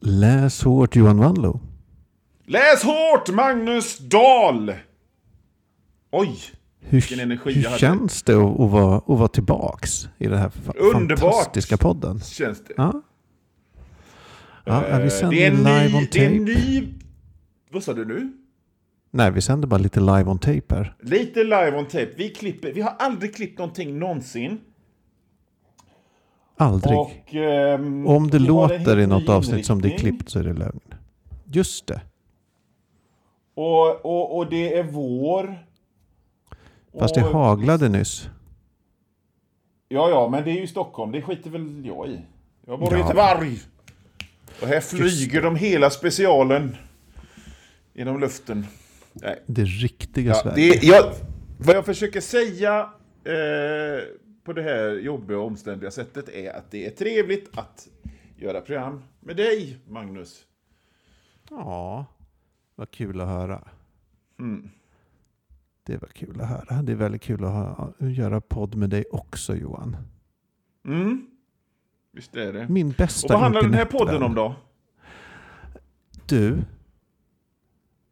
Läs hårt Johan Wanlo. Läs hårt Magnus Dahl! Oj, Hur, energi hur känns det att, att, vara, att vara tillbaks i den här Underbart. fantastiska podden? känns det. Ja. Ja, Eh, vi sänder det är live on ny, det är en tape. ny... Vad sa du nu? Nej, vi sänder bara lite live on tape här. Lite live on tape. Vi, klipper, vi har aldrig klippt någonting någonsin. Aldrig. Och, ehm, Om det låter helt i något avsnitt som det är klippt så är det lögn. Just det. Och, och, och det är vår. Fast det haglade nyss. Ja, ja, men det är ju Stockholm. Det skiter väl jag i. Jag bor i Ja. Göteborg. Och här flyger de hela specialen genom luften. Nej. Det riktiga Ja, Sverige. det, jag, vad jag försöker säga eh, på det här jobbiga och omständiga sättet är att det är trevligt att göra program med dig, Magnus. Ja, vad kul att höra. Mm. Det var kul att höra. Det är väldigt kul att, ha, att göra podd med dig också Johan. Mm. Visst är det. Min bästa Och vad handlar den här podden om då? Du,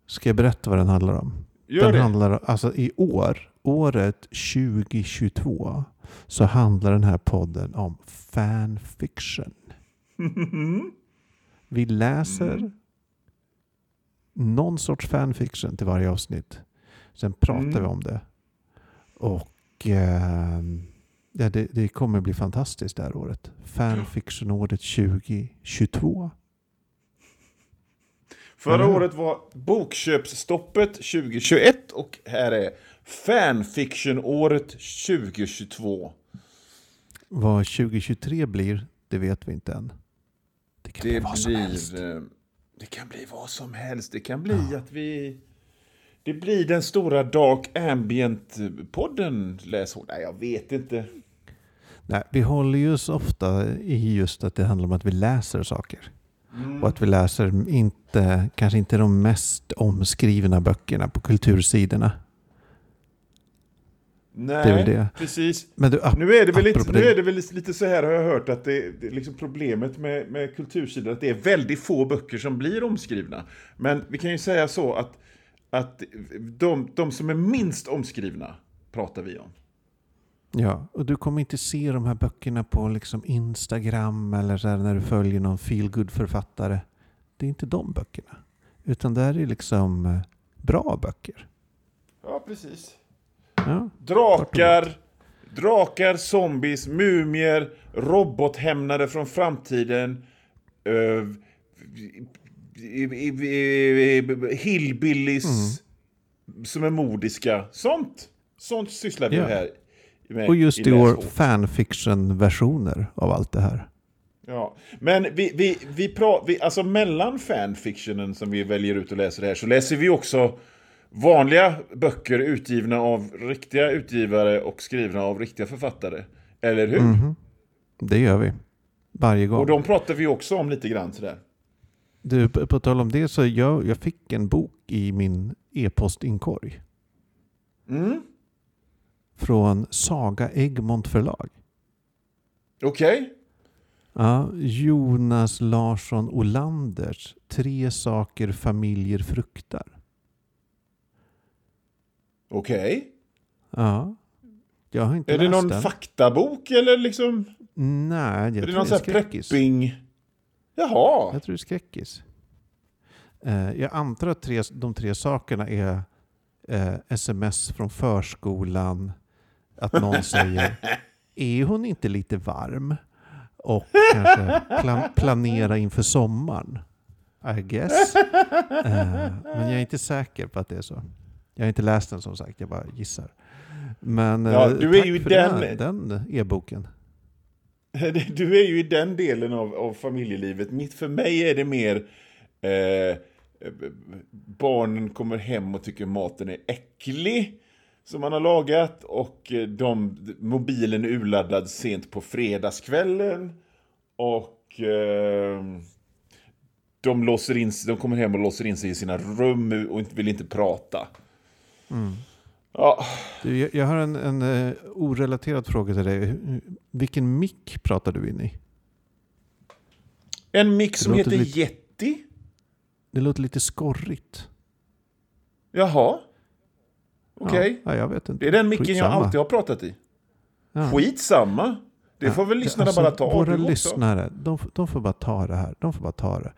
ska jag berätta vad den handlar om? Gör den det. handlar, alltså i år, året 2022, så handlar den här podden om fanfiction. Vi läser någon sorts fanfiction till varje avsnitt. Sen pratar Mm. vi om det. Och eh, ja, det, det kommer bli fantastiskt det här året. Fanfiction-året 2022. Förra Mm. året var bokköpsstoppet 2021 och här är fanfiction-året 2022. Vad 2023 blir, det vet vi inte än. Det kan Det bli vad som helst. blir... eh, Det kan bli vad som helst. Det kan bli att vi... Det blir den stora Dark Ambient-podden, läs. Nej, jag vet inte. Nej, vi håller ju så ofta i just att det handlar om att vi läser saker. Mm. Och att vi läser inte, kanske inte de mest omskrivna böckerna på kultursidorna. Nej, det är väl det. precis. Men du, Nu är det väl, lite, nu är det väl lite så här har jag hört att det, det liksom problemet med, med kultursidor att det är väldigt få böcker som blir omskrivna. Men vi kan ju säga så att, att de, de som är minst omskrivna pratar vi om. Ja, och du kommer inte se de här böckerna på liksom Instagram eller så när du följer någon feelgood författare. Det är inte de böckerna. Utan det här är liksom eh, bra böcker. Ja, precis. Ja, Drakar, drakar, zombies, mumier, robothämnare från framtiden, uh, hillbillies som är modiska. Sånt, sånt sysslar vi Ja. här med. och just i år fanfiction-versioner av allt det här. Ja, men vi, vi, vi, pra, vi, alltså mellan fanfictionen som vi väljer ut och läser här så läser vi också vanliga böcker utgivna av riktiga utgivare och skrivna av riktiga författare. Eller hur? Mhm. Det gör vi. Varje gång. Och de pratar vi också om lite grann sådär. Du, på, på tal om det så jag, jag fick en bok i min e-postinkorg. Mm. Från Saga Egmont förlag. Okej. Ja, Jonas Larsson Olanders Tre saker familjer fruktar. Okej. Ja. Jag har inte Är det någon den. faktabok eller liksom? Nej, jag är det tror någon det är skräckis. prepping? Jaha. Jag tror det är skräckis. Eh, jag antar att tre, de tre sakerna är eh, sms från förskolan, att någon säger är hon inte lite varm? Och kanske plan, planera inför sommaren. I guess. Eh, men jag är inte säker på att det är så. Jag har inte läst den som sagt, jag bara gissar. Men Ja, eh, du är ju den- den, e-boken. Du är ju i den delen av, av familjelivet. Mitt, för mig är det mer eh, barnen kommer hem och tycker maten är äcklig som man har lagat och eh, de, mobilen är urladdad sent på fredagskvällen och eh, de, låser in, de kommer hem och låser in sig i sina rum och vill inte prata. Ja, Du, jag, jag har en, en eh, orelaterad fråga till dig. Vilken mick pratar du in i? En Det som heter lite- Yeti? Det låter lite skorrigt. Jaha. Okej. Ja, ja, jag vet inte. Det är den micken jag Skitsamma. alltid har pratat i. Ja. Skitsamma. Det får väl lyssnarna bara ta. Våra lyssnare, de, de får bara ta det här. De får bara ta det.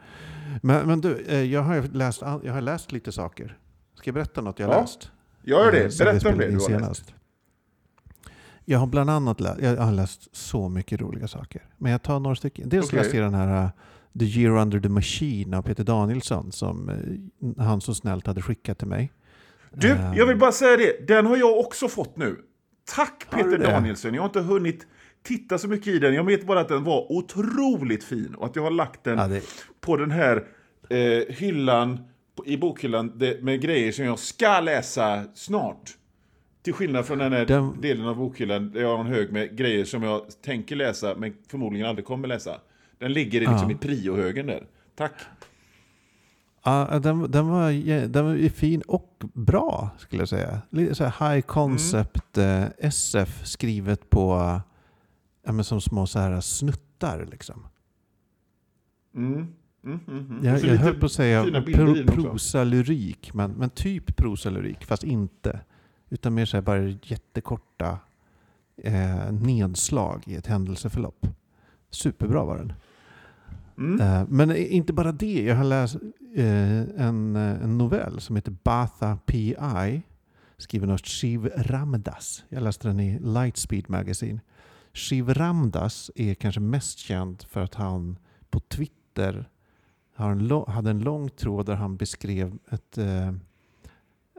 Men, men du, eh, jag har, läst, jag har läst lite saker. Ska jag berätta något jag har Ja, läst? Gör Eh, det. vi Berätta om det du har läst. Jag har bland annat läst, jag har läst så mycket roliga saker. Men jag tar några stycken. Dels Okej. läste jag den här uh, The Year Under the Machine av Peter Danielsson som eh, han så snällt hade skickat till mig. Du, jag vill bara säga det. Den har jag också fått nu. Tack Peter? Danielsson. Jag har inte hunnit titta så mycket i den. Jag vet bara att den var otroligt fin och att jag har lagt den Ja, det, på den här eh, hyllan i bokhyllan det, med grejer som jag ska läsa snart. Till skillnad från den här Den- delen av bokhyllan där jag har en hög med grejer som jag tänker läsa men förmodligen aldrig kommer läsa. Den ligger liksom Ja. i priohögen där. Tack. Ja, den, den, var, den var fin och bra skulle jag säga. Lite så här high concept eh, SF skrivet på ja, men som små så här snuttar. Liksom. Mm. Mm, mm, mm. Jag, jag höll på att säga pro, prosalyrik, men, men typ prosalyrik, fast inte. Utan mer så här bara jättekorta eh, nedslag i ett händelseförlopp. Superbra var den. Mm. Eh, Men inte bara det. Jag har läst eh, en, eh, en novell som heter Batha P.I. Skriven av Shiv Ramdas. Jag läste den i Lightspeed Magazine. Shiv Ramdas är kanske mest känd för att han på Twitter hade en lång tråd där han beskrev ett eh,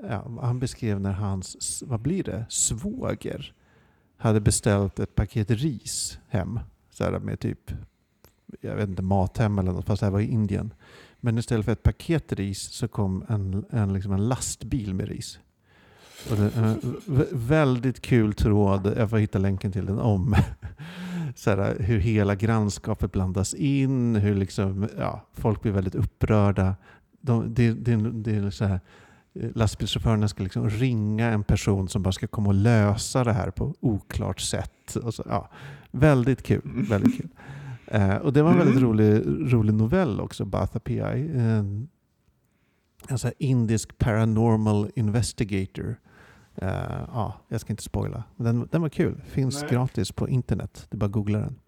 ja, han beskrev när hans, vad blir det, svåger hade beställt ett paket ris hem. Så här med typ jag vet inte, Mathem eller något, fast det här var i Indien. Men istället för ett paket ris så kom en, en, liksom en lastbil med ris. Och det, eh, en väldigt kul tråd, jag får hitta länken till den, om så här, hur hela grannskapet blandas in, hur liksom, ja, folk blir väldigt upprörda. De, det, det, det är så här, eh, lastbilschaufförerna ska liksom ringa en person som bara ska komma och lösa det här på oklart sätt. Så, ja, väldigt kul. Väldigt kul. Eh, och det var en väldigt Mm. rolig, rolig novell också, Batha P.I. En, en här indisk paranormal investigator. Eh, ja, jag ska inte spoila. Men den, den var kul. Finns Nej. gratis på internet. Du bara googlar den.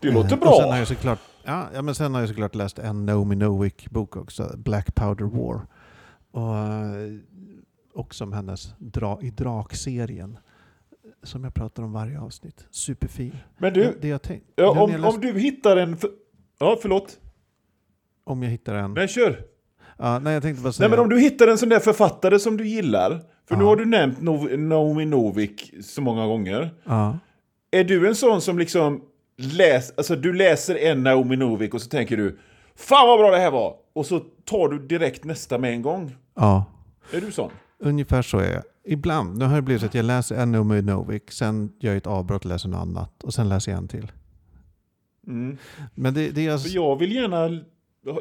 Det låter Eh, Och sen har bra. jag såklart, ja, ja, men sen har jag såklart läst en Naomi Nowick-bok också, Black Powder War. Och, eh, också om hennes dra, i Drak-serien. Som jag pratar om varje avsnitt. Superfin. Men du, det jag tänkt, ja, om, läst, om du hittar en... För, ja, förlåt. om jag hittar en. Nej, kör. Ja, nej, jag tänkte bara säga. Nej, men om du hittar en sån där författare som du gillar. För nu Ja. har du nämnt Nov- Naomi Novik så många gånger. ja. Är du en sån som liksom läs, alltså du läser en Naomi Novik och så tänker du Fan vad bra det här var! Och så tar du direkt nästa med en gång. ja, Är du sån? ungefär så är jag. Ibland. Nu har det blivit så att jag läser en Naomi Novik, sen gör jag ett avbrott och läser något annat. Och sen läser jag en till. Mm. Men det, det är... För jag vill gärna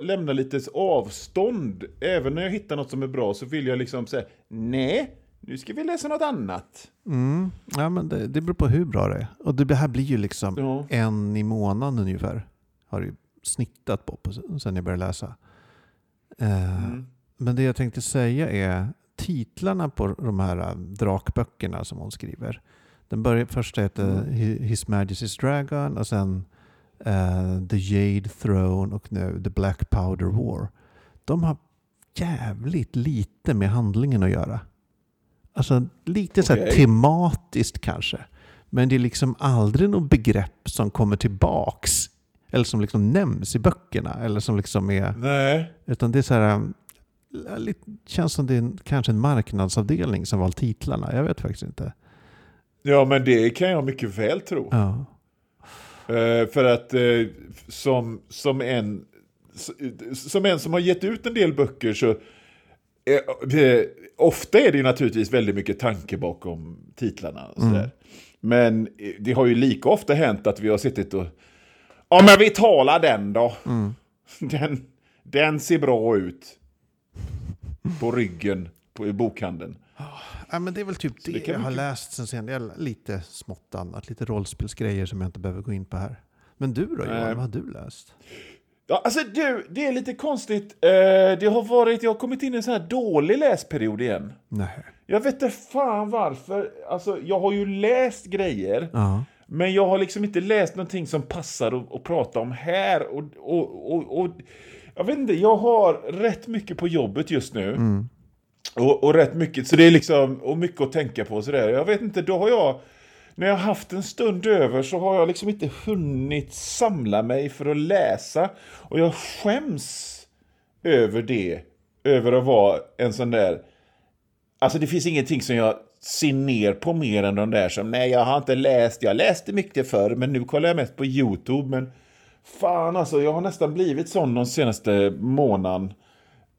lämna lite avstånd. Även när jag hittar något som är bra så vill jag liksom säga nej, nu ska vi läsa något annat. Mm, ja, men det, det beror på hur bra det är. Och det här blir ju liksom Ja. en i månaden ungefär. Har det snittat på, på sen jag började läsa. Eh, Mm. Men det jag tänkte säga är titlarna på de här äh, drakböckerna som hon skriver. Den börjar, första heter Mm. Hi- His Majesty's Dragon och sen eh, The Jade Throne och nu The Black Powder War. De har jävligt lite med handlingen att göra. Alltså lite så här tematiskt kanske. Men det är liksom aldrig något begrepp som kommer tillbaks. Eller som liksom nämns i böckerna. Eller som liksom är... Nej. Utan det är så här, um, lite, känns som det är en, kanske en marknadsavdelning som valt titlarna. Jag vet faktiskt inte. Ja, men det kan jag mycket väl tro. Ja. Eh, för att eh, som, som, en, som en som har gett ut en del böcker så eh, ofta är det naturligtvis väldigt mycket tanke bakom titlarna. Och. Mm. Men det har ju lika ofta hänt att vi har suttit och Ja men vi talar den då. Mm. Den, den ser bra ut. På ryggen på, i bokhandeln. Ja, men det är väl typ det, det jag har läst sen sen. Jag, lite smått annat, lite rollspelsgrejer som jag inte behöver gå in på här. Men du då Johan, vad har du läst? Ja, alltså du, det är lite konstigt. Eh, det har varit, jag har kommit in i en sån här dålig läsperiod igen. Nej. Jag vet inte fan varför. Alltså, jag har ju läst grejer. Ja. Men jag har liksom inte läst någonting som passar att, att prata om här. Och, och, och, och, jag vet inte, jag har rätt mycket på jobbet just nu. Och, och rätt mycket, så det är liksom, och mycket att tänka på. sådär. Jag vet inte, då har jag, när jag har haft en stund över så har jag liksom inte hunnit samla mig för att läsa. Och jag skäms över det. Över att vara en sån där Alltså det finns ingenting som jag ser ner på mer än de där som nej jag har inte läst, jag läste mycket förr men nu kollar jag mest på YouTube men fan alltså jag har nästan blivit sån de senaste månaden.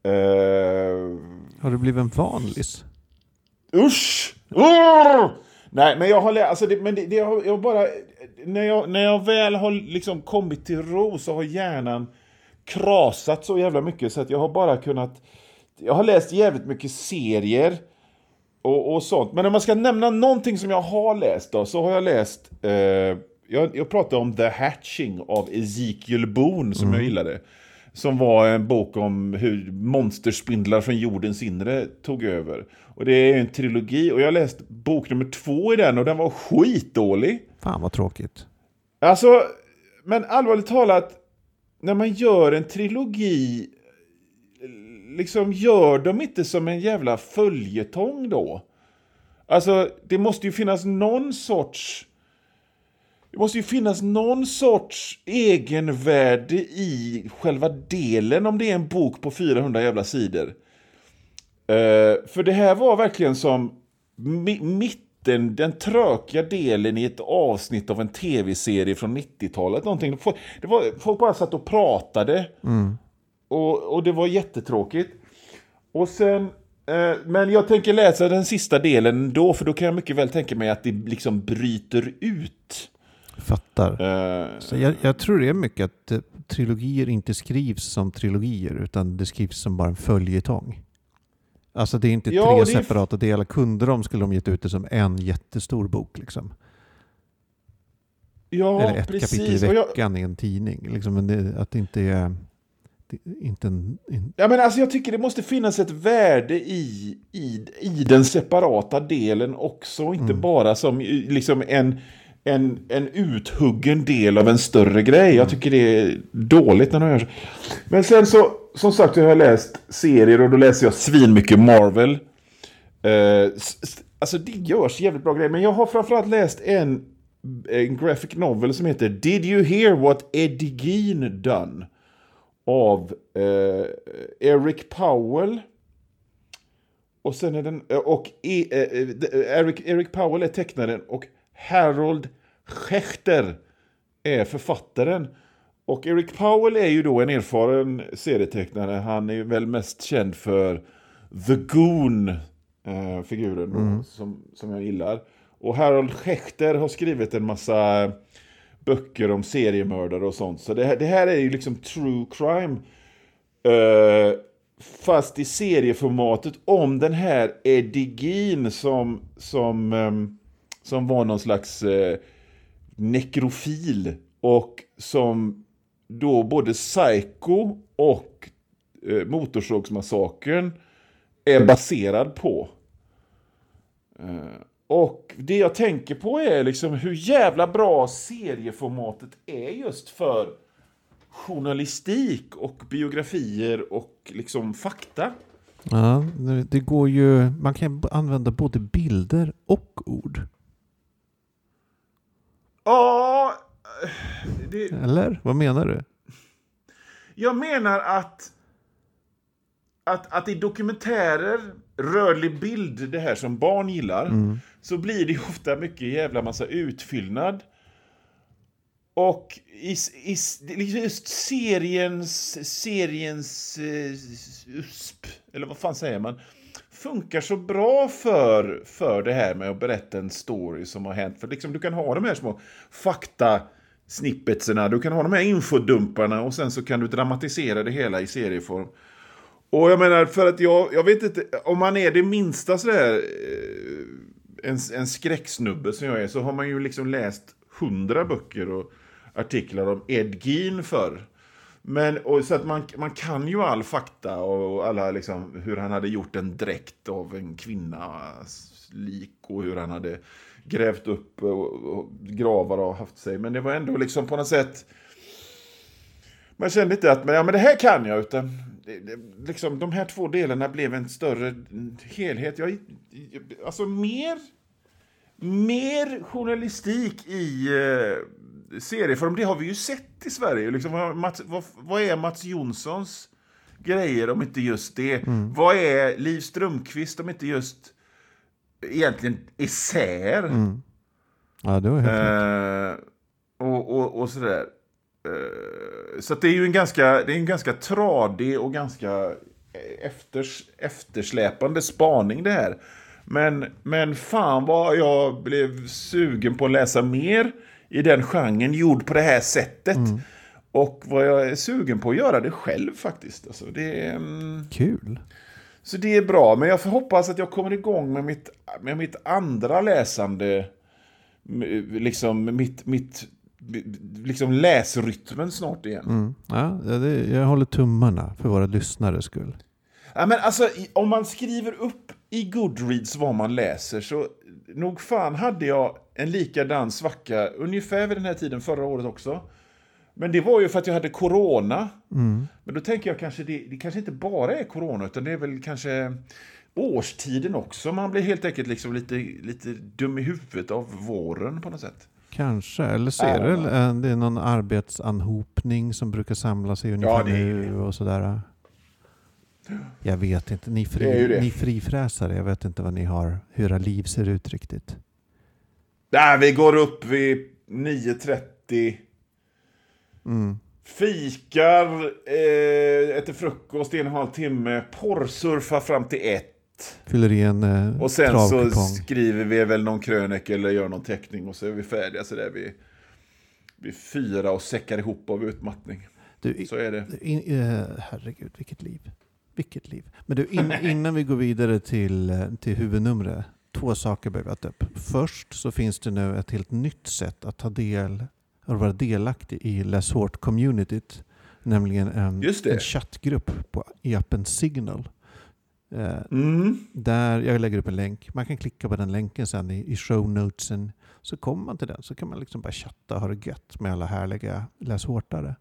Uh, har du blivit en vanlis? usch! Urgh! Nej men jag har alltså det, men det, det har, jag bara, när jag, när jag väl har liksom kommit till ro så har hjärnan krasat så jävla mycket så att jag har bara kunnat jag har läst jävligt mycket serier och, och sånt. Men om man ska nämna någonting som jag har läst då, så har jag läst... Eh, jag, jag pratade om The Hatching av Ezekiel Boone som jag gillade. Som var en bok om hur monsterspindlar från jordens inre tog över. Och det är en trilogi och jag har läst bok nummer två i den och den var skitdålig. Fan vad tråkigt. Alltså, men allvarligt talat, när man gör en trilogi, liksom gör de inte som en jävla följetong då? Alltså, det måste ju finnas någon sorts... Det måste ju finnas någon sorts egenvärde i själva delen om det är en bok på 400 jävla sidor. Eh, för det här var verkligen som mi- mitten, den trökiga delen i ett avsnitt av en tv-serie från 90-talet. Någonting. Folk, det var, folk bara satt och pratade. Och, och det var jättetråkigt. Och sen, eh, men jag tänker läsa den sista delen då, för då kan jag mycket väl tänka mig att det liksom bryter ut. Fattar. Eh, Så jag, jag tror det är mycket att eh, trilogier inte skrivs som trilogier utan det skrivs som bara en följetong. Alltså det är inte Ja, tre separata delar. Kunde de skulle de gett ut det som en jättestor bok. Liksom. ja, Eller ett precis. kapitel i Och jag- veckan i en tidning. Liksom, men det, att det inte är... Inte en, en, Ja, men alltså jag tycker det måste finnas ett värde i, i, i den separata delen också. Inte bara som liksom en, en, en uthuggen del av en större grej. Jag tycker det är dåligt när de gör så. Men sen så, som sagt, jag har läst serier och då läser jag svinmycket Marvel. Eh, alltså det görs jävligt bra grejer. Men jag har framförallt läst en, en graphic novel som heter Did you hear what Eddie Gein done? av eh, Eric Powell. Och sen är den, eh, och e, eh, eh, Eric, Eric Powell är tecknaren och Harold Schechter är författaren. Och Eric Powell är ju då en erfaren serietecknare. Han är väl mest känd för The Goon, eh, figuren då, som, som jag gillar. Och Harold Schechter har skrivit en massa böcker om seriemördare och sånt. Så det här, det här är ju liksom true crime. Eh, fast i serieformatet om den här Eddie Gein som, som, ehm, som var någon slags eh, nekrofil och som då både Psycho och eh, Motorsågsmassakern är baserad på. Eh, och det jag tänker på är liksom hur jävla bra serieformatet är just för journalistik och biografier och liksom fakta. ja, det, går ju... Man kan använda både bilder och ord. Ja, det, Eller? Vad menar du? jag menar att, att att i dokumentärer, rörlig bild, det här som barn gillar, så blir det ofta mycket jävla massa utfyllnad. Och i, i, just seriens, seriens eh, USP, eller vad fan säger man, funkar så bra för, för det här med att berätta en story som har hänt. För liksom, du kan ha de här små fakta snippetserna, du kan ha de här infodumparna och sen så kan du dramatisera det hela i serieform. Och jag menar, för att jag, jag vet inte, om man är det minsta sådär, eh, en, en skräcksnubbe som jag är, så har man ju liksom läst hundra böcker och artiklar om Ed Gein förr. Men, och, så att man, man kan ju all fakta och alla liksom, hur han hade gjort en dräkt av en kvinnas lik och hur han hade grävt upp och, och gravar och haft sig. Men det var ändå liksom på något sätt... Man kände inte att men, ja, men det här kan jag, utan det, det, liksom, de här två delarna blev en större helhet. Jag, alltså mer, mer journalistik i eh, serieform, det har vi ju sett i Sverige. Liksom, vad, Mats, vad, vad är Mats Jonssons grejer om inte just det? Mm. Vad är Liv Strömqvist om inte just egentligen isär? Mm. Ja, det var helt eh, och, och, och sådär. Eh, så det är ju en ganska, det är en ganska tradig och ganska efters, eftersläpande spaning det här. Men, men fan vad jag blev sugen på att läsa mer i den genren gjord på det här sättet. Mm. Och vad jag är sugen på att göra det själv faktiskt. Alltså, det är, um... Kul. Så det är bra, men jag hoppas att jag kommer igång med mitt, med mitt andra läsande. Liksom mitt, mitt liksom läsrytmen snart igen. Mm. Ja, det, jag håller tummarna för våra lyssnares skull. Ja, men alltså, om man skriver upp i Goodreads vad man läser så nog fan hade jag en likadan svacka ungefär vid den här tiden förra året också. Men det var ju för att jag hade corona. Mm. Men då tänker jag kanske det, det kanske inte bara är corona utan det är väl kanske årstiden också. Man blir helt enkelt liksom lite, lite dum i huvudet av våren på något sätt. Kanske, eller så är det, det är någon arbetsanhopning som brukar samla sig ungefär ja, nu och sådär. Jag vet inte, ni, fri, ni frifräsare, jag vet inte vad ni har, hur era liv ser ut riktigt. Nej, vi går upp vid 9.30. Mm. Fikar, eh, äter frukost i en halv timme, porrsurfar fram till ett. Fyller i en eh, Och sen travkupong. så skriver vi väl någon krönika eller gör någon teckning och så är vi färdiga så där vi, vi fyra och säckar ihop av utmattning. Du, så är det. In, uh, herregud, vilket liv. Vilket liv. Men du, in, innan vi går vidare till, eh, till huvudnumret. Två saker behöver jag ta upp. Först så finns det nu ett helt nytt sätt att ta del och vara delaktig i Less Hårt-communityt. Nämligen en, en chattgrupp på, i appen Signal. Eh, mm. Där jag lägger upp en länk. Man kan klicka på den länken sen i, i show notesen. Så kommer man till den så kan man liksom bara chatta och ha det gött med alla härliga läshårtare.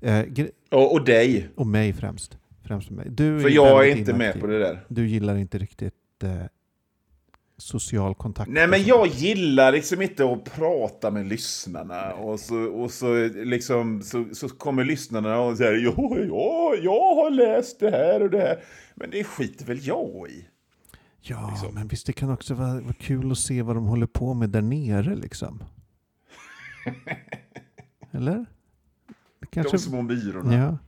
Eh, och, och dig. Och mig främst. främst mig. Du För jag är inte med på det där. Du gillar inte riktigt eh, social kontakt. Nej, men jag gillar liksom inte att prata med lyssnarna. Och så, och så, liksom, så, så kommer lyssnarna och säger ja, ja, jag har läst det här och det här. Men det skiter väl jag i. Ja, liksom. men visst det kan också vara, vara kul att se vad de håller på med där nere liksom. Eller? Kanske... De små myrorna. Ja.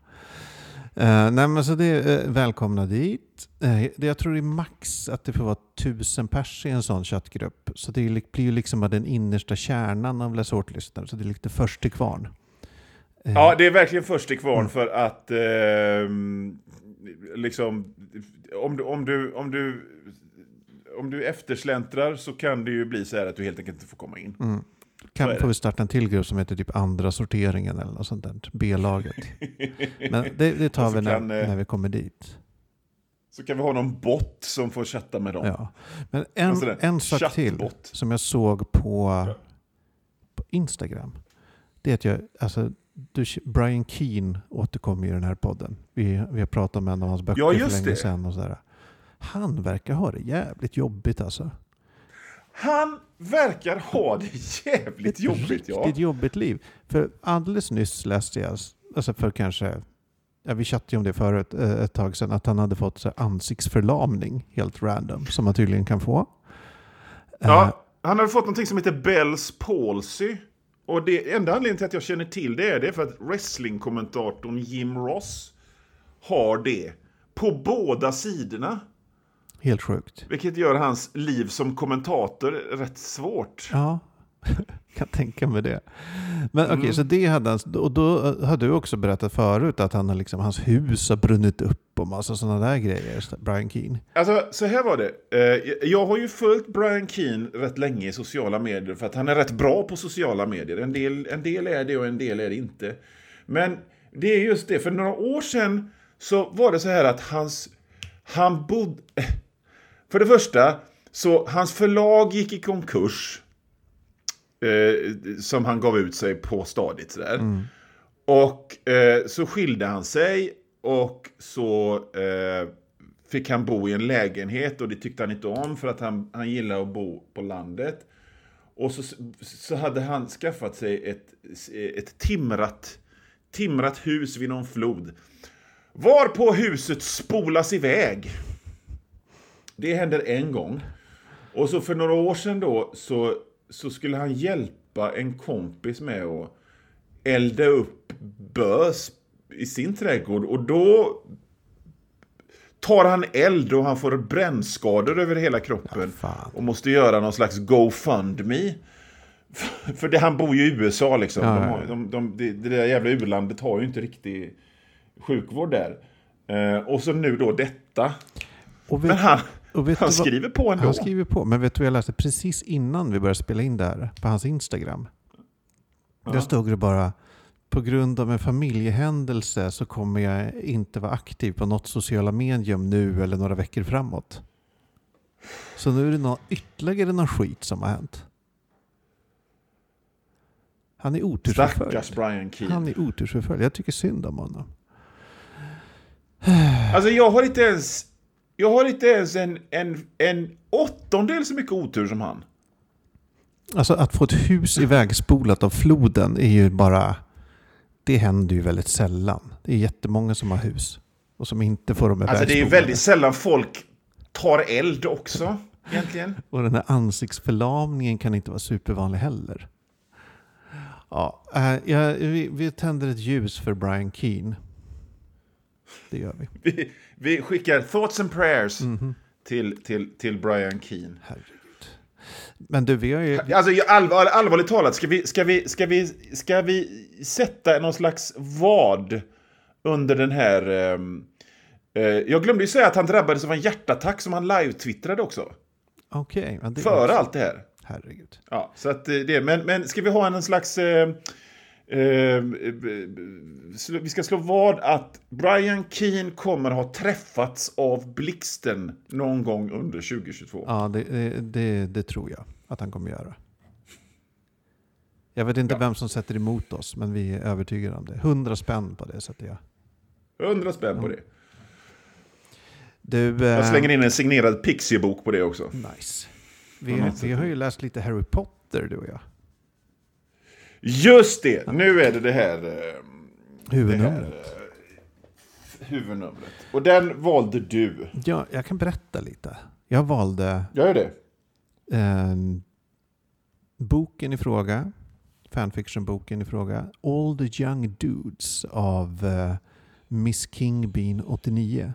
Uh, nej men så det är uh, välkomna dit. Uh, det, jag tror det är max att det får vara tusen pers i en sån chattgrupp. Så det blir ju liksom den innersta kärnan av Läsårt-lyssnare. Så det är lite först till kvarn. Ja, det är verkligen först till kvarn mm. för att liksom, om du, om du, om du, om du eftersläntrar så kan det ju bli så här att du helt enkelt inte får komma in. Mm. Kan, får vi starta en till grupp som heter typ andra sorteringen eller något sånt där. B-laget. Men det, det tar vi när, kan, eh, när vi kommer dit. Så kan vi ha någon bot som får chatta med dem. Ja. Men en, alltså en sak till som jag såg på, på Instagram. Det är att jag, alltså, du, Brian Keane återkommer i den här podden. Vi, vi har pratat om en av hans böcker ja, för länge sedan. Och sådär. Han verkar ha det jävligt jobbigt alltså. Han verkar ha det jävligt jobbigt. Ett riktigt jobbigt liv. För alldeles nyss läste jag, alltså för kanske, ja, vi chattade ju om det förut eh, ett tag sedan, att han hade fått så ansiktsförlamning helt random, som man tydligen kan få. Ja, uh, han hade fått någonting som heter Bells palsy. Och det enda anledningen till att jag känner till det är det för att wrestlingkommentatorn Jim Ross har det. På båda sidorna. Helt sjukt. Vilket gör hans liv som kommentator rätt svårt. Ja, kan tänka mig det. Men okej, Mm. så det hade han, och då har du också berättat förut att han har liksom, hans hus har brunnit upp och massa sådana där grejer, Brian Keane. Alltså, så här var det. Eh, Jag har ju följt Brian Keane rätt länge i sociala medier för att han är rätt bra på sociala medier. En del, en del är det och en del är det inte. Men det är just det, för några år sedan så var det så här att hans... Han bodde... För det första, så hans förlag gick i konkurs. Eh, som han gav ut sig på stadigt sådär. Och eh, så skilde han sig och så eh, fick han bo i en lägenhet och det tyckte han inte om för att han, han gillar att bo på landet. Och så, så hade han skaffat sig ett, ett timrat, timrat hus vid någon flod. Varpå huset spolas iväg. Det händer en gång. Och så för några år sedan då så, så skulle han hjälpa en kompis med att elda upp bös i sin trädgård och då tar han eld och han får brännskador över hela kroppen fan. och måste göra någon slags GoFundMe. För det, han bor ju i USA liksom. Ja, de ja, har, de, de, det, där jävla u-landet har ju inte riktig sjukvård där. Eh, och så nu då detta. Men han, han vad- skriver på ändå. Han skriver på. Men vet du vad jag läste precis innan vi började spela in det här på hans Instagram? Där stod det bara på grund av en familjehändelse så kommer jag inte vara aktiv på något sociala medium nu eller några veckor framåt. Så nu är det någon, ytterligare någon skit som har hänt. Han är otursförföljd. Stackars Brian Keane. Han är otursförföljd. Jag tycker synd om honom. Alltså jag har inte ens, jag har inte ens en, en, en åttondel så mycket otur som han. Alltså att få ett hus ivägspolat av floden är ju bara... Det händer ju väldigt sällan. Det är jättemånga som har hus och som inte får dem Alltså det är ju ivägspolade. väldigt sällan folk tar eld också, egentligen. Och den här ansiktsförlamningen kan inte vara supervanlig heller. Ja, ja, vi, vi tänder ett ljus för Brian Keane. Det gör vi. Vi, vi skickar thoughts and prayers Mhm. till, till, till Brian Keane. Herregud. Men du, vi har ju... Alltså allvar, allvarligt talat, ska vi, ska, vi, ska, vi, ska vi sätta någon slags vad under den här... ehm, eh, jag glömde ju säga att han drabbades av en hjärtattack som han live-twittrade också. Okej. är Före också- allt det här. Herregud. Ja, så att eh, det, men, men ska vi ha en slags... Eh, eh, eh, vi ska slå vad att Brian Keane kommer ha träffats av blixten någon gång under 2022. Ja, det, det, det, tror jag att han kommer göra. Jag vet inte Ja. vem som sätter emot oss, men vi är övertygade om det. 100 spänn på det sätter jag. 100 spänn på det. Du, Jag eh, slänger in en signerad Pixie-bok på det också. Nice. Vi, vi har ju läst lite Harry Potter, du och jag. Just det! Nu är det det här... eh, Det Huvudnumret. här eh, huvudnumret. Och den valde du. Ja, jag kan berätta lite. Jag valde Gör det? eh, boken i fråga, fanfiction-boken i fråga, All the Young Dudes av eh, Miss Kingbean 89.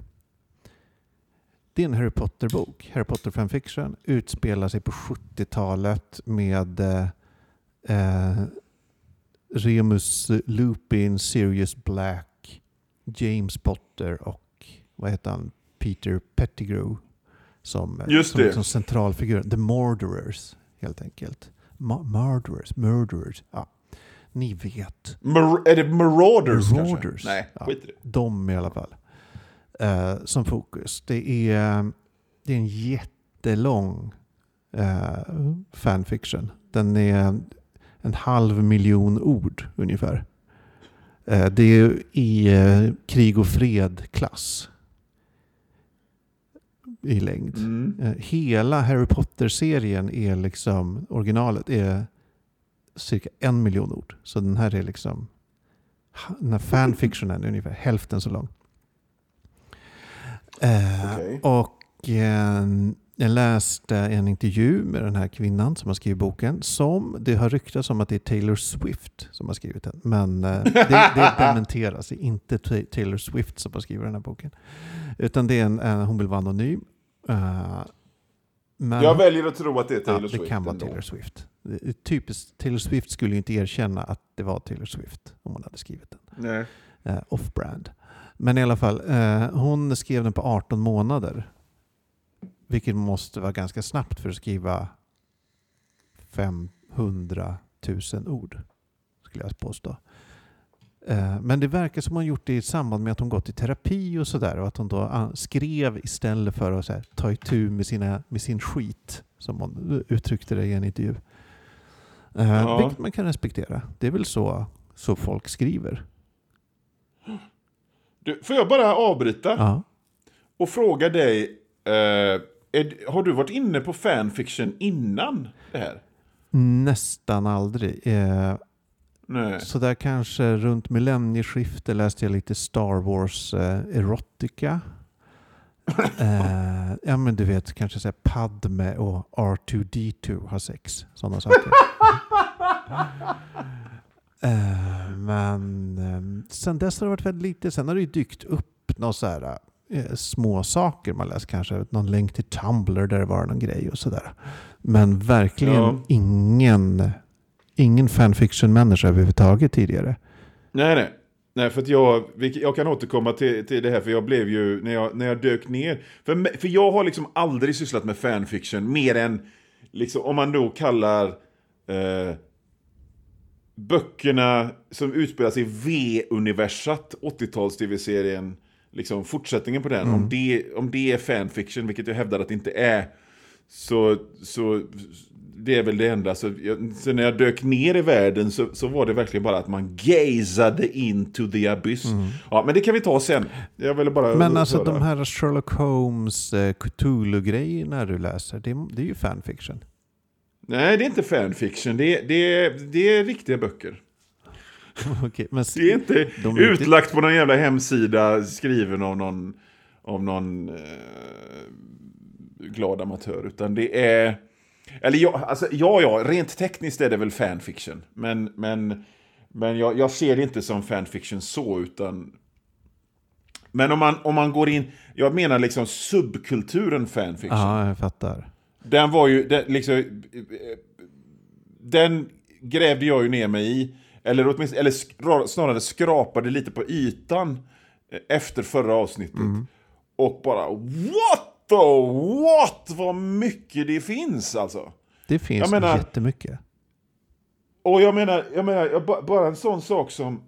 Det är en Harry Potter-bok. Harry Potter fanfiction utspelar sig på 70-talet med eh, eh, Remus Lupin, Sirius Black, James Potter och vad heter han? Peter Pettigrew som, eh, Just som det. liksom centralfigur. The Murderers helt enkelt. Ma- murderers, murderers. Ja. Ni vet. Mar- är det Marauders, Marauders. kanske? Nej, Ja. skit i det. De i alla fall. Eh, som fokus. Det är, det är en jättelång eh, fanfiction. Den är en halv miljon ord ungefär. Eh, det är i eh, krig och fred-klass. I längd. Mm. Eh, hela Harry Potter-serien är liksom, originalet är cirka en miljon ord. Så den här är liksom, den här fanfictionen är ungefär hälften så lång. Okej. Och jag läste en intervju med den här kvinnan som har skrivit boken. Som det har ryktats om att det är Taylor Swift som har skrivit den. Men eh, det, det dementeras. Det är inte Ta- Taylor Swift som har skrivit den här boken. Utan det är en, hon vill vara anonym. Eh, Men, Jag väljer att tro att det är ja, Taylor det Swift kan vara ändå. Taylor Swift. Det Typiskt, Taylor Swift skulle ju inte erkänna att det var Taylor Swift om hon hade skrivit den. Nej. Eh, Off-brand. Men i alla fall, eh, hon skrev den på 18 månader. Vilket måste vara ganska snabbt för att skriva 500 000 ord. Skulle jag påstå. Eh, Men det verkar som hon gjort det i samband med att hon gått i terapi och sådär. Och att hon då ah, skrev istället för att här, ta itu med, sina, med sin skit. Som hon uttryckte det i en intervju. Eh, Ja. Vilket man kan respektera. Det är väl så, så folk skriver. Du, får jag bara avbryta Ja. och fråga dig, eh, är, har du varit inne på fanfiction innan det här? Nästan aldrig. Eh, Nej. så där kanske runt millennieskiftet läste jag lite Star Wars eh, erotica. Eh, ja men du vet, kanske så här Padme och R2D2 har sex. Sådana saker. eh, men eh, sen dess har det varit väldigt lite. Sen har det ju dykt upp några så här eh, små saker man läst. Kanske någon länk till Tumblr där det var någon grej och sådär. Men verkligen Ja. ingen, ingen fanfiction-människa överhuvudtaget tidigare. Nej, nej. Nej, för att jag, jag kan återkomma till, till det här, för jag blev ju, när jag, när jag dök ner, för, för jag har liksom aldrig sysslat med fanfiction, mer än, liksom, om man då kallar eh, böckerna som utspelar sig i V-universat, 80-tals-tv-serien, liksom fortsättningen på den, om, det, om det är fanfiction, vilket jag hävdar att det inte är, så, så det är väl det enda. Så, jag, så när jag dök ner i världen så, så var det verkligen bara att man gazade into the abyss. Ja, men det kan vi ta sen. Jag ville bara Men alltså höra. de här Sherlock Holmes, eh, Cthulhu-grejerna du läser, det, det är ju fanfiction. Nej, det är inte fanfiction. Det, det, det är riktiga böcker. Okej, men Det är inte De är inte- utlagt på någon jävla hemsida skriven av någon, av någon eh, glad amatör. Utan det är... Eller ja, alltså, ja, ja, rent tekniskt är det väl fanfiction. Men, men, men jag, jag ser det inte som fanfiction så, utan... Men om man, om man går in... Jag menar liksom subkulturen fanfiction. Ja, jag fattar. Den var ju, den, liksom, den grävde jag ju ner mig i. Eller, åtminstone, eller snarare skrapade lite på ytan eh, efter förra avsnittet. Och bara what the what vad mycket det finns alltså. Det finns Jag menar- jättemycket. Och jag menar, jag menar jag, ba- bara en sån sak som...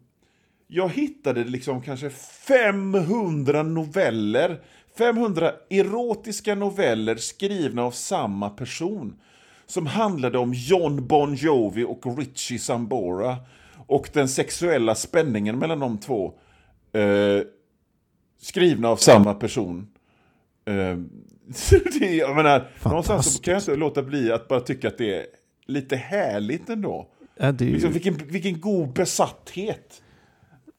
Jag hittade liksom kanske 500 noveller. 500 erotiska noveller skrivna av samma person. Som handlade om John Bon Jovi och Richie Sambora. Och den sexuella spänningen mellan de två. Eh, skrivna av samma person. Eh, det, jag menar, någonstans kan jag inte låta bli att bara tycka att det är lite härligt ändå. Ja, det är ju, Liksom, vilken, vilken god besatthet.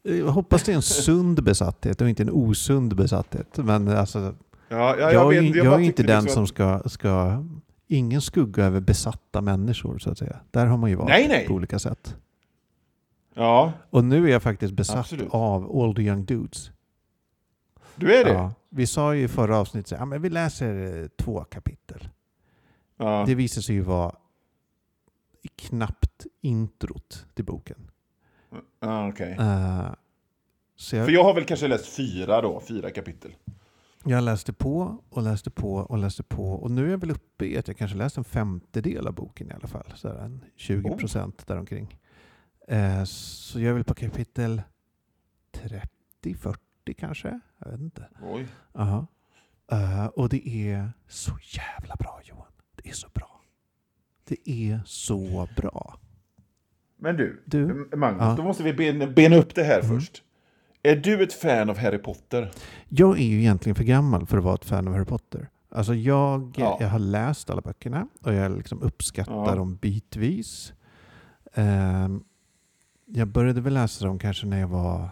jag hoppas det är en sund besatthet och inte en osund besatthet. Men alltså, Ja, ja, jag, vet, är, jag, bara är inte den som att- ska, ska... Ingen skugga över besatta människor så att säga. Där har man ju varit Nej, nej. på olika sätt. Ja, Och nu är jag faktiskt besatt Absolut. av All the Young Dudes. du är det? Ja. Vi sa ju i förra avsnittet att ja, men vi läser eh, två kapitel. Ja. Det visar sig ju vara knappt introt till boken. okej. Eh, så jag, För jag har väl kanske läst fyra då, fyra kapitel. jag läste på och läste på och läste på och nu är jag väl uppe i att jag kanske läst en femtedel av boken i alla fall. Så en 20 Oh. procent däromkring. Eh, så jag är väl på kapitel 30-40 kanske? Jag vet inte. Oj. Aha. Eh, och det är så jävla bra Johan. Det är så bra. Det är så bra. Men du, Du? Magnus, Ja. då måste vi bena, bena upp det här Mm. först. Är du ett fan av Harry Potter? Jag är ju egentligen för gammal för att vara ett fan av Harry Potter. Alltså jag, Ja. jag har läst alla böckerna och jag liksom uppskattar Ja. dem bitvis. Ehm, jag började väl läsa dem kanske när jag var,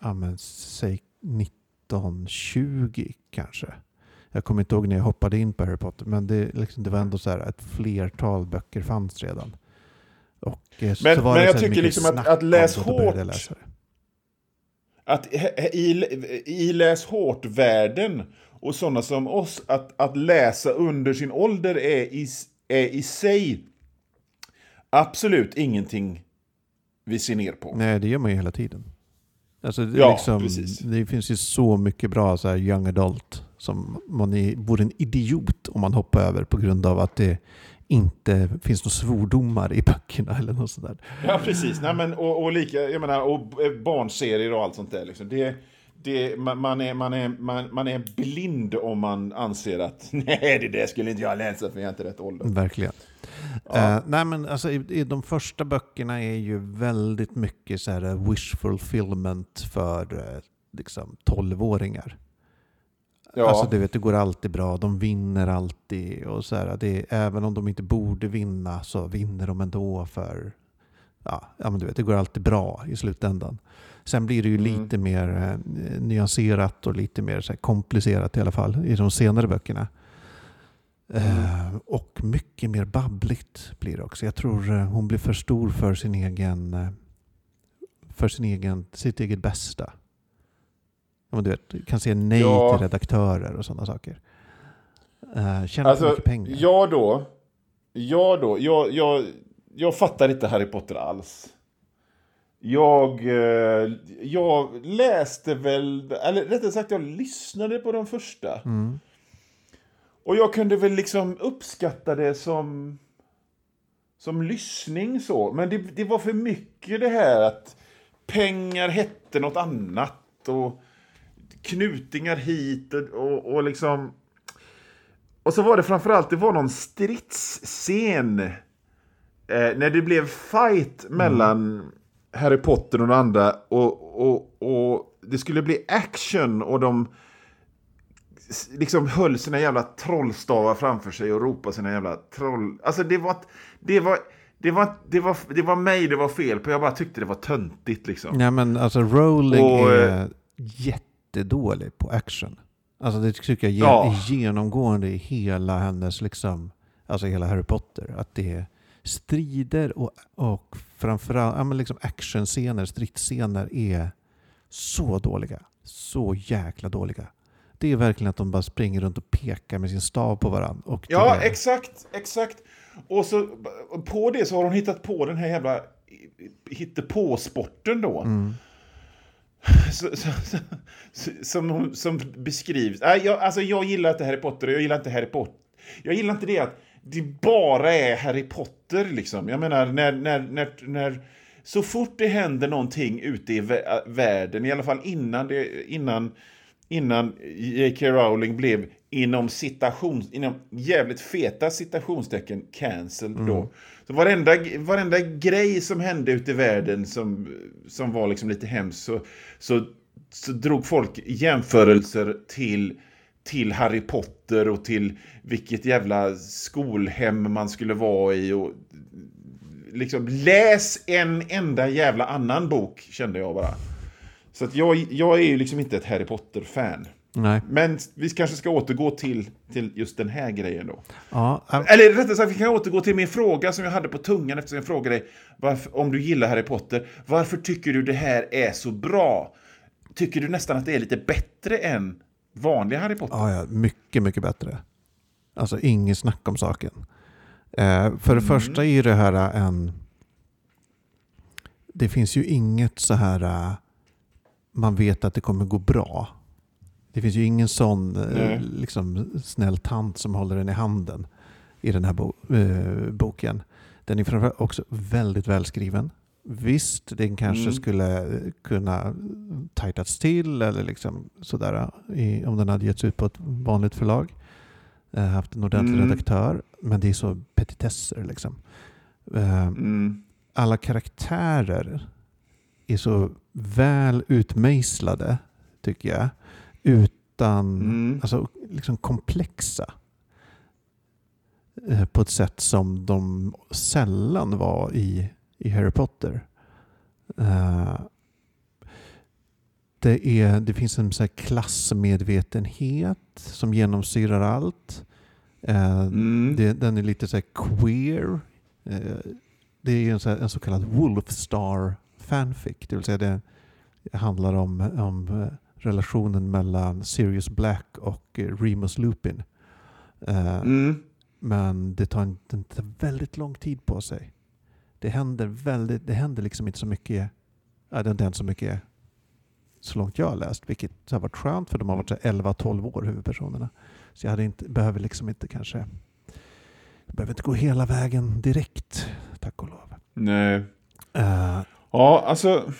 ja men säg 1920 kanske. Jag kommer inte ihåg när jag hoppade in på Harry Potter men det, liksom, det var ändå så här ett flertal böcker fanns redan. Och, eh, Men- men det jag tycker liksom att- att läs hårt. att i, i läs hårt-världen och sådana som oss, att, att läsa under sin ålder är i, är i sig absolut ingenting vi ser ner på. Nej, det gör man ju hela tiden. Alltså, det, Ja, liksom, precis. det finns ju så mycket bra så här, young adult som man är, vore en idiot om man hoppar över på grund av att det inte finns några svordomar i böckerna eller något sånt där. Ja, precis. Nej, men, och, och, lika, jag menar, och barnserier och allt sånt där. Liksom. Det, det, man, man, är, man, är, man, man är blind om man anser att nej, det där skulle inte jag läsa för jag är inte rätt ålder. Verkligen. Ja. Eh, nej men alltså, i, i de första böckerna är ju väldigt mycket så här eh, wish fulfillment för eh, liksom 12-åringar. Ja. Alltså du vet, det går alltid bra, de vinner alltid. Och så här, det, även om de inte borde vinna så vinner de ändå för... Ja, ja men du vet, det går alltid bra i slutändan. Sen blir det ju Mm. lite mer eh, nyanserat och lite mer så komplicerat i alla fall i de senare böckerna. Eh, och mycket mer babbligt blir det också. Jag tror eh, hon blir för stor för sin egen, eh, för sin egen, sitt eget bästa. Ja, men du vet, kan säga nej Ja. till redaktörer och sådana saker. Tjänar för Alltså, mycket pengar. jag då, jag då, jag, jag, jag fattar inte Harry Potter alls. Jag, jag läste väl, eller rättare sagt jag lyssnade på de första. Mm. Och jag kunde väl liksom uppskatta det som, som lyssning så. Men det, det var för mycket det här att pengar hette något annat och knutingar hit och, och, och liksom... Och så var det framförallt, det var någon stridsscen eh, när det blev fight mellan Harry Potter och de andra och, och, och det skulle bli action och de liksom höll sina jävla trollstavar framför sig och ropade sina jävla troll... Alltså det var... Det var det var, det, var, det var mig det var fel på, jag bara tyckte det var töntigt liksom. Nej men alltså Rowling Och, är jättedålig på action. Alltså det tycker jag Ja. är genomgående i hela hennes, liksom, alltså hela Harry Potter. Att det är strider och, och framförallt ja, men liksom actionscener, stridsscener är så dåliga. Så jäkla dåliga. Det är verkligen att de bara springer runt och pekar med sin stav på varandra. Och Ja, är- exakt, exakt. Och så på det så har hon hittat på den här jävla hittepå-sporten då. Mm. Så, så, så, som, som beskrivs. Nej, jag, alltså jag gillar inte Harry Potter och jag gillar inte Harry Potter. Jag gillar inte det att det bara är Harry Potter liksom. Jag menar när, när, när, när så fort det händer någonting ute i vä- världen, i alla fall innan det, innan innan J.K. Rowling blev inom citation, inom jävligt feta citationstecken cancelled då. Så varenda, varenda grej som hände ute i världen som, som var liksom lite hemskt så, så, så drog folk jämförelser till, till Harry Potter och till vilket jävla skolhem man skulle vara i och liksom läs en enda jävla annan bok kände jag bara. Så att jag, jag är ju liksom inte ett Harry Potter-fan. Nej. Men vi kanske ska återgå till, till just den här grejen då. Ja, äh, Eller rättare sagt, vi kan återgå till min fråga som jag hade på tungan eftersom jag frågade dig varför, om du gillar Harry Potter. Varför tycker du det här är så bra? Tycker du nästan att det är lite bättre än vanliga Harry Potter? Ja, ja, mycket, mycket bättre. Alltså inget snack om saken. Eh, för det första är det här en... Det finns ju inget så här... eh, Man vet att det kommer gå bra. Det finns ju ingen sån eh, liksom, snäll tant som håller den i handen i den här bo eh, boken. Den är framförallt också väldigt välskriven. Visst, den kanske Mm. skulle eh, kunna tajtats till eller liksom sådär i, om den hade getts ut på ett vanligt förlag. Eh, haft en ordentlig Mm. redaktör. Men det är så petitesser liksom. Eh, Mm. alla karaktärer är så väl utmejslade, tycker jag. Utan, Mm. alltså liksom komplexa. Eh, På ett sätt som de sällan var i, i Harry Potter. Eh, det, är, det finns en så här klassmedvetenhet som genomsyrar allt. Eh, Mm. det, den är lite så queer. Det är en så, en så kallad Wolfstar fanfic. Det vill säga det, handlar om, om eh, relationen mellan Sirius Black och eh, Remus Lupin. Eh, Mm. Men det tar, inte, det tar väldigt lång tid på sig. Det händer, väldigt, det händer liksom inte så mycket. Ja, det inte så mycket så långt jag har läst, vilket har varit skönt för de har varit så här 11-12 år huvudpersonerna. Så jag hade inte, behöver liksom inte kanske, jag behöver inte gå hela vägen direkt, tack och lov. Nej. Eh, Ja, alltså...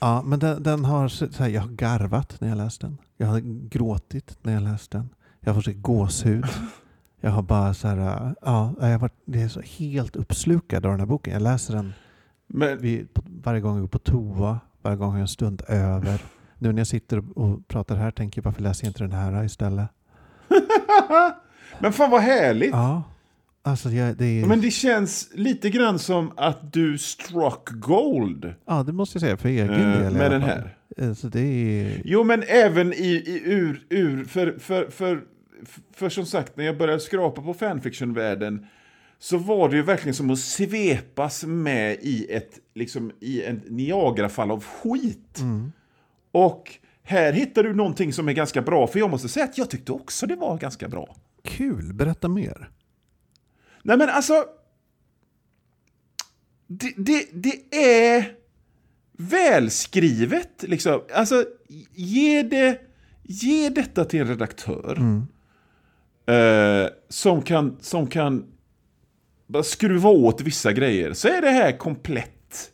ja, men den, den har, så här, jag har garvat när jag läst den. Jag har gråtit när jag läst den. Jag har fått gåshud. Jag har bara så här, ja, jag har varit, det är så helt uppslukad av den här boken. Jag läser den Men, vid, varje gång jag går på toa, varje gång jag har en stund över. Nu när jag sitter och, och pratar här tänker jag varför läser jag inte den här istället? men fan vad härligt! Ja, alltså jag, det är, Men det känns lite grann som att du struck gold ja, det måste jag säga för egen eh, del. med den här. Alltså det är, Jo, men även i, i ur, ur för, för, för, för som sagt, när jag började skrapa på fanfiction-världen så var det ju verkligen som att svepas med i ett, liksom, i en Niagarafall av skit. mm, Och här hittar du någonting som är ganska bra, för jag måste säga att jag tyckte också det var ganska bra. kul, berätta mer. Nej men alltså... Det, det, det är välskrivet, liksom. Alltså, ge, det, ge detta till en redaktör. Mm. eh, som kan, som kan bara skruva åt vissa grejer. Så är det här komplett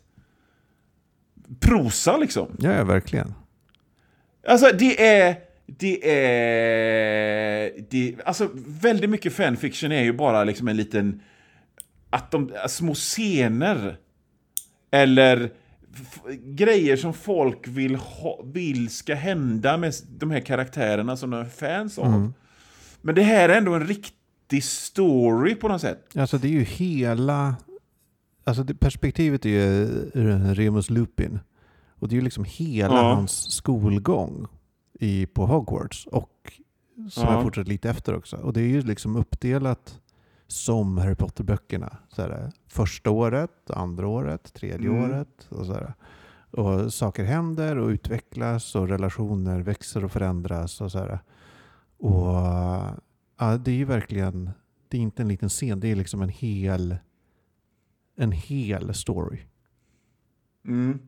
prosa, liksom. Ja, ja, verkligen. Alltså det är... Det är... Det, alltså väldigt mycket fanfiction är ju bara liksom en liten... Att de, små scener. Eller grejer som folk vill, ha, vill ska hända med de här karaktärerna som de är fans av. Mm. Men det här är ändå en riktig story på något sätt. Alltså det är ju hela... Alltså det, perspektivet är ju eh, Remus Lupin. Och det är ju liksom hela Ja. hans skolgång i, på Hogwarts. Och som Ja. jag fortsätter lite efter också. Och det är ju liksom uppdelat som Harry Potter-böckerna. Första året, andra året, tredje Mm. året. Och, så och saker händer och utvecklas och relationer växer och förändras. Och så. Och ja, det är ju verkligen, det är inte en liten scen, det är liksom en hel, en hel story. Mm.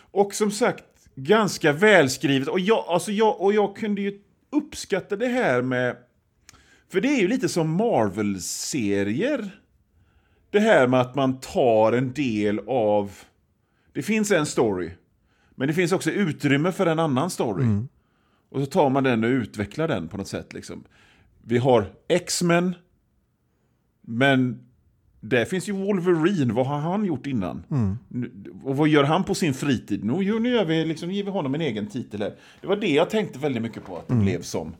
Och som sagt, ganska välskrivet. Och jag, alltså jag, och jag kunde ju uppskatta det här med... För det är ju lite som Marvel-serier. Det här med att man tar en del av... Det finns en story. Men det finns också utrymme för en annan story. Mm. Och så tar man den och utvecklar den på något sätt. Liksom. Vi har X-Men. Men där finns ju Wolverine. Vad har han gjort innan? Mm. Och vad gör han på sin fritid? Nu, nu, gör vi, liksom, ger vi honom en egen titel här. Det var det jag tänkte väldigt mycket på att det blev som.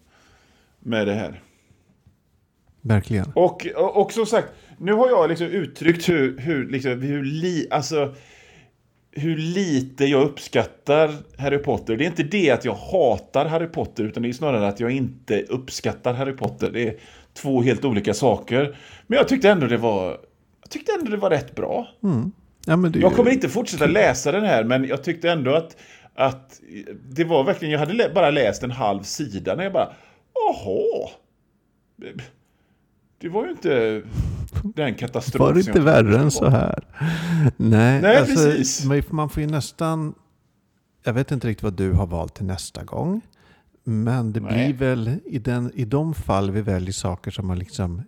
Med det här. Verkligen. Och, och, och som sagt, nu har jag liksom uttryckt hur, hur, liksom, hur, li, alltså, hur lite jag uppskattar Harry Potter. Det är inte det att jag hatar Harry Potter, utan det är snarare att jag inte uppskattar Harry Potter. Det är två helt olika saker. Men jag tyckte ändå det var, tyckte ändå det var rätt bra. Mm. Ja, men det Jag kommer inte fortsätta läsa den här, men jag tyckte ändå att, att det var verkligen, jag hade bara läst en halv sida när jag bara, jaha. Det, var ju inte den katastrof Var det inte värre än så här? Nej, Nej, alltså, precis. man- Man får ju nästan... Jag vet inte riktigt vad du har valt till nästa gång. Men det Nej. blir väl i, den, i de fall vi väljer saker som har liksom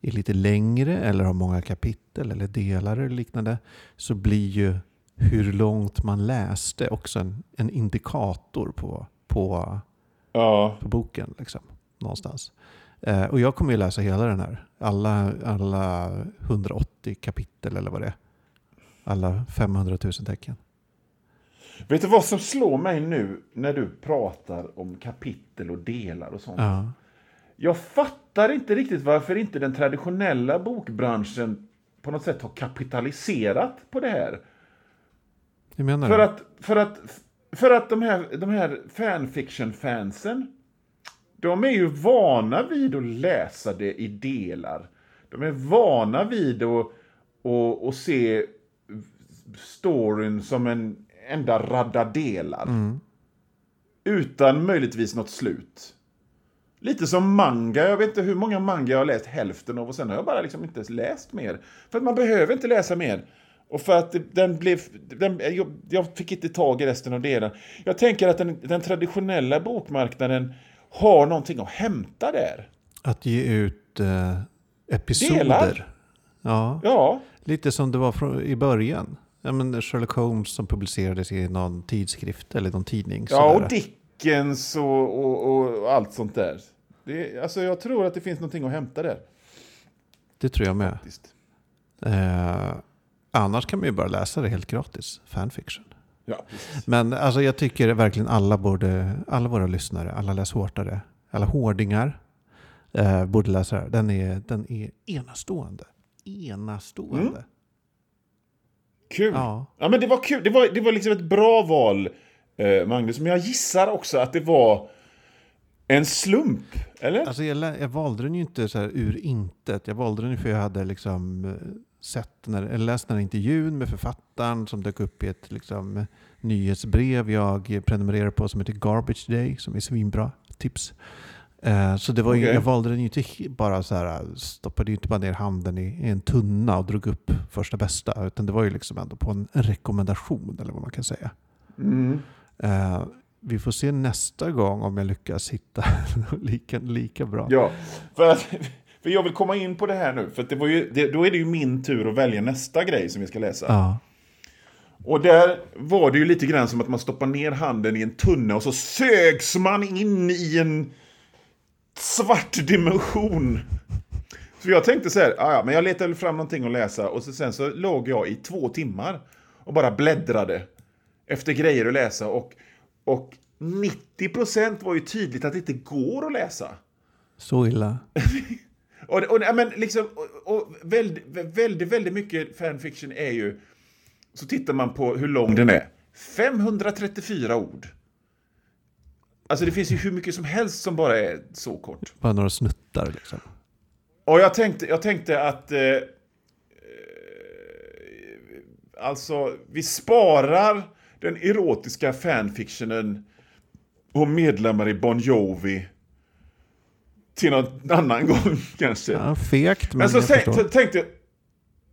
är lite längre eller har många kapitel eller delar eller liknande så blir ju hur långt man läste också en, en indikator på, på, Ja, på boken. Liksom, någonstans. Eh, och jag kommer ju läsa hela den här. Alla, alla 180 kapitel eller vad det är. Alla 500 000 tecken. vet du vad som slår mig nu när du pratar om kapitel och delar och sånt? Ja. Jag fattar inte riktigt varför inte den traditionella bokbranschen på något sätt har kapitaliserat på det här. Hur menar För du? att, för att, för att de här, de här fanfiction-fansen, de är ju vana vid att läsa det i delar. De är vana vid att, att, att se storyn som en, enda radda delar. Utan möjligtvis något slut. Lite som manga. Jag vet inte hur många manga jag har läst hälften av och sen har jag bara liksom inte läst mer. För att man behöver inte läsa mer. Och för att den blev... Den, jag, jag fick inte tag i resten av delen. Jag tänker att den, den traditionella bokmarknaden har någonting att hämta där. Att ge ut eh, episoder. Delar. Ja, Ja, lite som det var från, i början. Ja, men Sherlock Holmes som publicerades i någon tidskrift eller någon tidning. ja sådär. och Dickens och, och, och allt sånt där. Det, alltså jag tror att det finns någonting att hämta där. det tror jag med. Eh, annars kan man ju bara läsa det helt gratis. Fanfiction. Ja, precis. Men alltså, jag tycker verkligen alla, borde, alla våra lyssnare, alla läshårtare, alla hårdingar eh, borde läsa det. Den är, den är enastående. Enastående. Mm. Kul. Ja. Ja, men det var kul. Det var, det var liksom ett bra val, eh, Magnus. Men jag gissar också att det var en slump. Eller? Alltså jag, jag valde den ju inte så ur intet. Jag valde den för jag hade liksom eh, sett när, eller läst den här intervjun med författaren som dök upp i ett liksom, nyhetsbrev jag prenumererar på som heter Garbage Day som är svinbra. Tips. Eh, så det var ju, Okej. jag valde den ju inte bara så här, stoppade ju inte bara ner handen i, i en tunna och drog upp första bästa. Utan det var ju liksom ändå på en rekommendation eller vad man kan säga. Mm. Eh, vi får se nästa gång om jag lyckas hitta lika, lika bra. Ja, för, att, för jag vill komma in på det här nu. För det var ju, det, då är det ju min tur att välja nästa grej som vi ska läsa. Ja. Och där var det ju lite grann som att man stoppar ner handen i en tunna och så sögs man in i en svart dimension. Så jag tänkte så här, "Ah, ja, men jag letade fram någonting att läsa och så, sen så låg jag i två timmar och bara bläddrade efter grejer att läsa och, och 90% var ju tydligt att det inte går att läsa. Så illa. Och, och, men liksom, och, och väldigt, väldigt, väldigt mycket fanfiction är ju... Så tittar man på hur lång den är. 534 ord. Alltså det finns ju hur mycket som helst som bara är så kort. Bara några snuttar liksom. Och jag tänkte, jag tänkte att... Eh, eh, alltså, vi sparar den erotiska fanfictionen och medlemmar i Bon Jovi till någon annan gång kanske. Ja, fegt, men Men så jag tänk, tänkte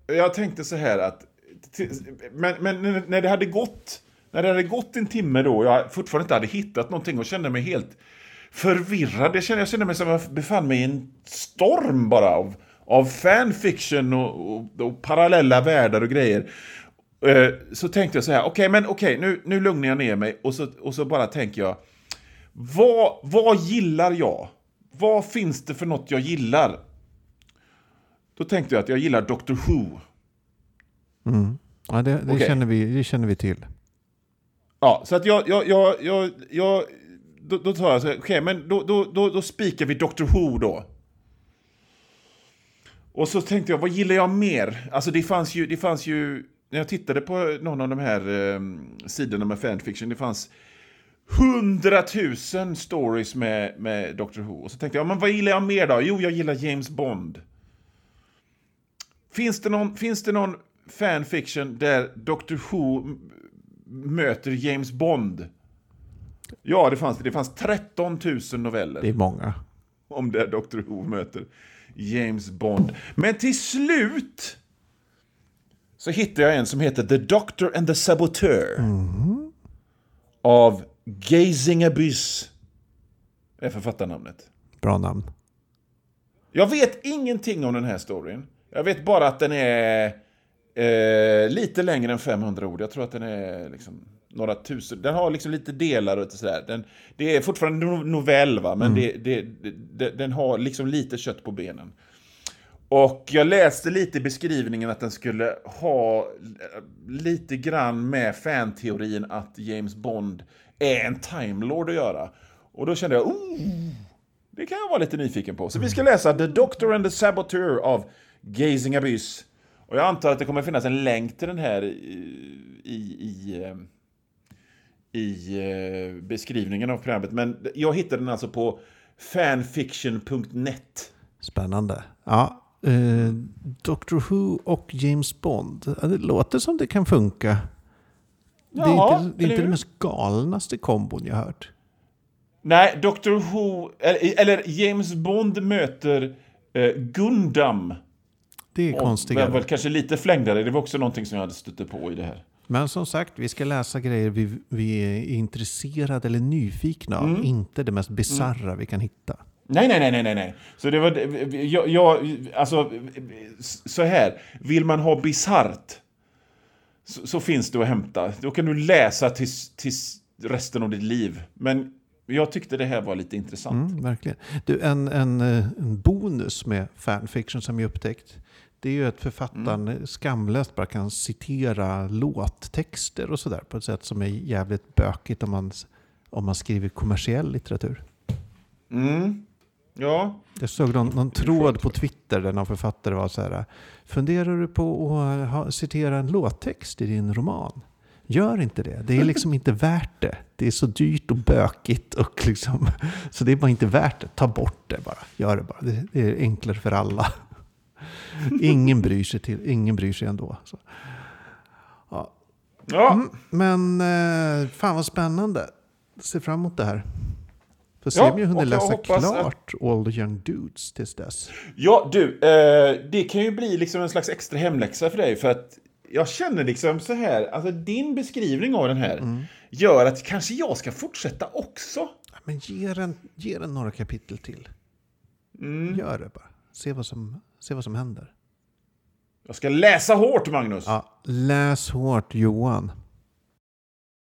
jag tänkte så här att men, men när- det hade gått när det hade gått en timme då och jag fortfarande inte hade hittat någonting och kände mig helt förvirrad. Jag kände, jag kände mig som jag befann mig i en storm bara av, av fanfiction och, och, och parallella världar och grejer. Eh, Så tänkte jag så här, okej men okej nu, nu lugnar jag ner mig och så, och så bara tänker jag vad, vad gillar jag? Vad finns det för något jag gillar? Då tänkte jag att jag gillar Doctor Who. Ja, det, det, Okej. känner vi, det känner vi till. Ja, så att jag, jag, jag, jag, jag då, då tar jag så här, okej, men då, då, då, då spikar vi Doctor Who då. Och så tänkte jag, vad gillar jag mer? Alltså det fanns ju, det fanns ju, när jag tittade på någon av de här eh, sidorna med fanfiction, det fanns hundratusen stories med, med Doctor Who. Och så tänkte jag, men vad gillar jag mer då? Jo, jag gillar James Bond. Finns det någon, finns det någon fanfiction där Doctor Who möter James Bond? Ja, det fanns det. Det fanns 13 000 noveller Det är många. om där Doctor Who möter James Bond. Men till slut så hittade jag en som heter The Doctor and the Saboteur. Av Gazing Abyss. är författarnamnet. Bra namn. Jag vet ingenting om den här storyn. Jag vet bara att den är eh, lite längre än 500 ord. Jag tror att den är liksom några tusen. Den har liksom lite delar och sådär. Den, det är fortfarande en novell, va? men det, det, det, den har liksom lite kött på benen. Och jag läste lite i beskrivningen att den skulle ha lite grann med fanteorin att James Bond är en Time Lord att göra. Och då kände jag, oh, det kan jag vara lite nyfiken på. Så vi ska läsa The Doctor and the Saboteur av Gazing Abyss. Och jag antar att det kommer finnas en länk till den här i, i, i, eh, i eh, beskrivningen av programmet. Men jag hittade den alltså på fanfiction.net. Spännande. Ja, eh, Doctor Who och James Bond. Det låter som det kan funka. det är inte, det är inte den mest galnaste kombon jag hört. Nej, Doctor Who, eller, eller James Bond möter eh, Gundam. Det är konstigare. väl kanske lite flängdare, det var också någonting som jag hade stött på i det här. Men som sagt, vi ska läsa grejer vi, vi är intresserade eller nyfikna Mm. av. Inte det mest bisarra vi kan hitta. Nej, nej, nej, nej, nej. Så det var, jag, jag, alltså, så här. Vill man ha bisarrt så, så finns det att hämta. Då kan du läsa tills, tills resten av ditt liv. Men jag tyckte det här var lite intressant. Mm, verkligen. Du, en, en, eh, en bonus med fanfiction som jag upptäckt. Det är ju att författaren Mm. skamlöst bara kan citera låttexter och sådär på ett sätt som är jävligt bökigt om man, om man skriver kommersiell litteratur. Mm. Ja. Jag såg någon, någon tråd på Twitter där någon författare var så här. Funderar du på att ha, citera en låttext i din roman? Gör inte det. Det är liksom inte värt det. Det är så dyrt och bökigt. Och liksom, så det är bara inte värt det. Ta bort det bara. Gör det bara. Det, det är enklare för alla. Ingen bryr sig, till, ingen bryr sig ändå. Så. Ja. Ja. Mm, men eh, fan vad spännande. Ser fram emot det här. Ja, om jag och hinner läsa att- klart All the Young Dudes tills dess. Ja, du. Eh, det kan ju bli liksom en slags extra hemläxa för dig. För att jag känner liksom så här. Alltså din beskrivning av den här gör att kanske jag ska fortsätta också. Men ge den, ge den några kapitel till. Mm. Gör det bara. Se vad som, se vad som händer. Jag ska läsa hårt, Magnus. Ja, läs hårt Johan.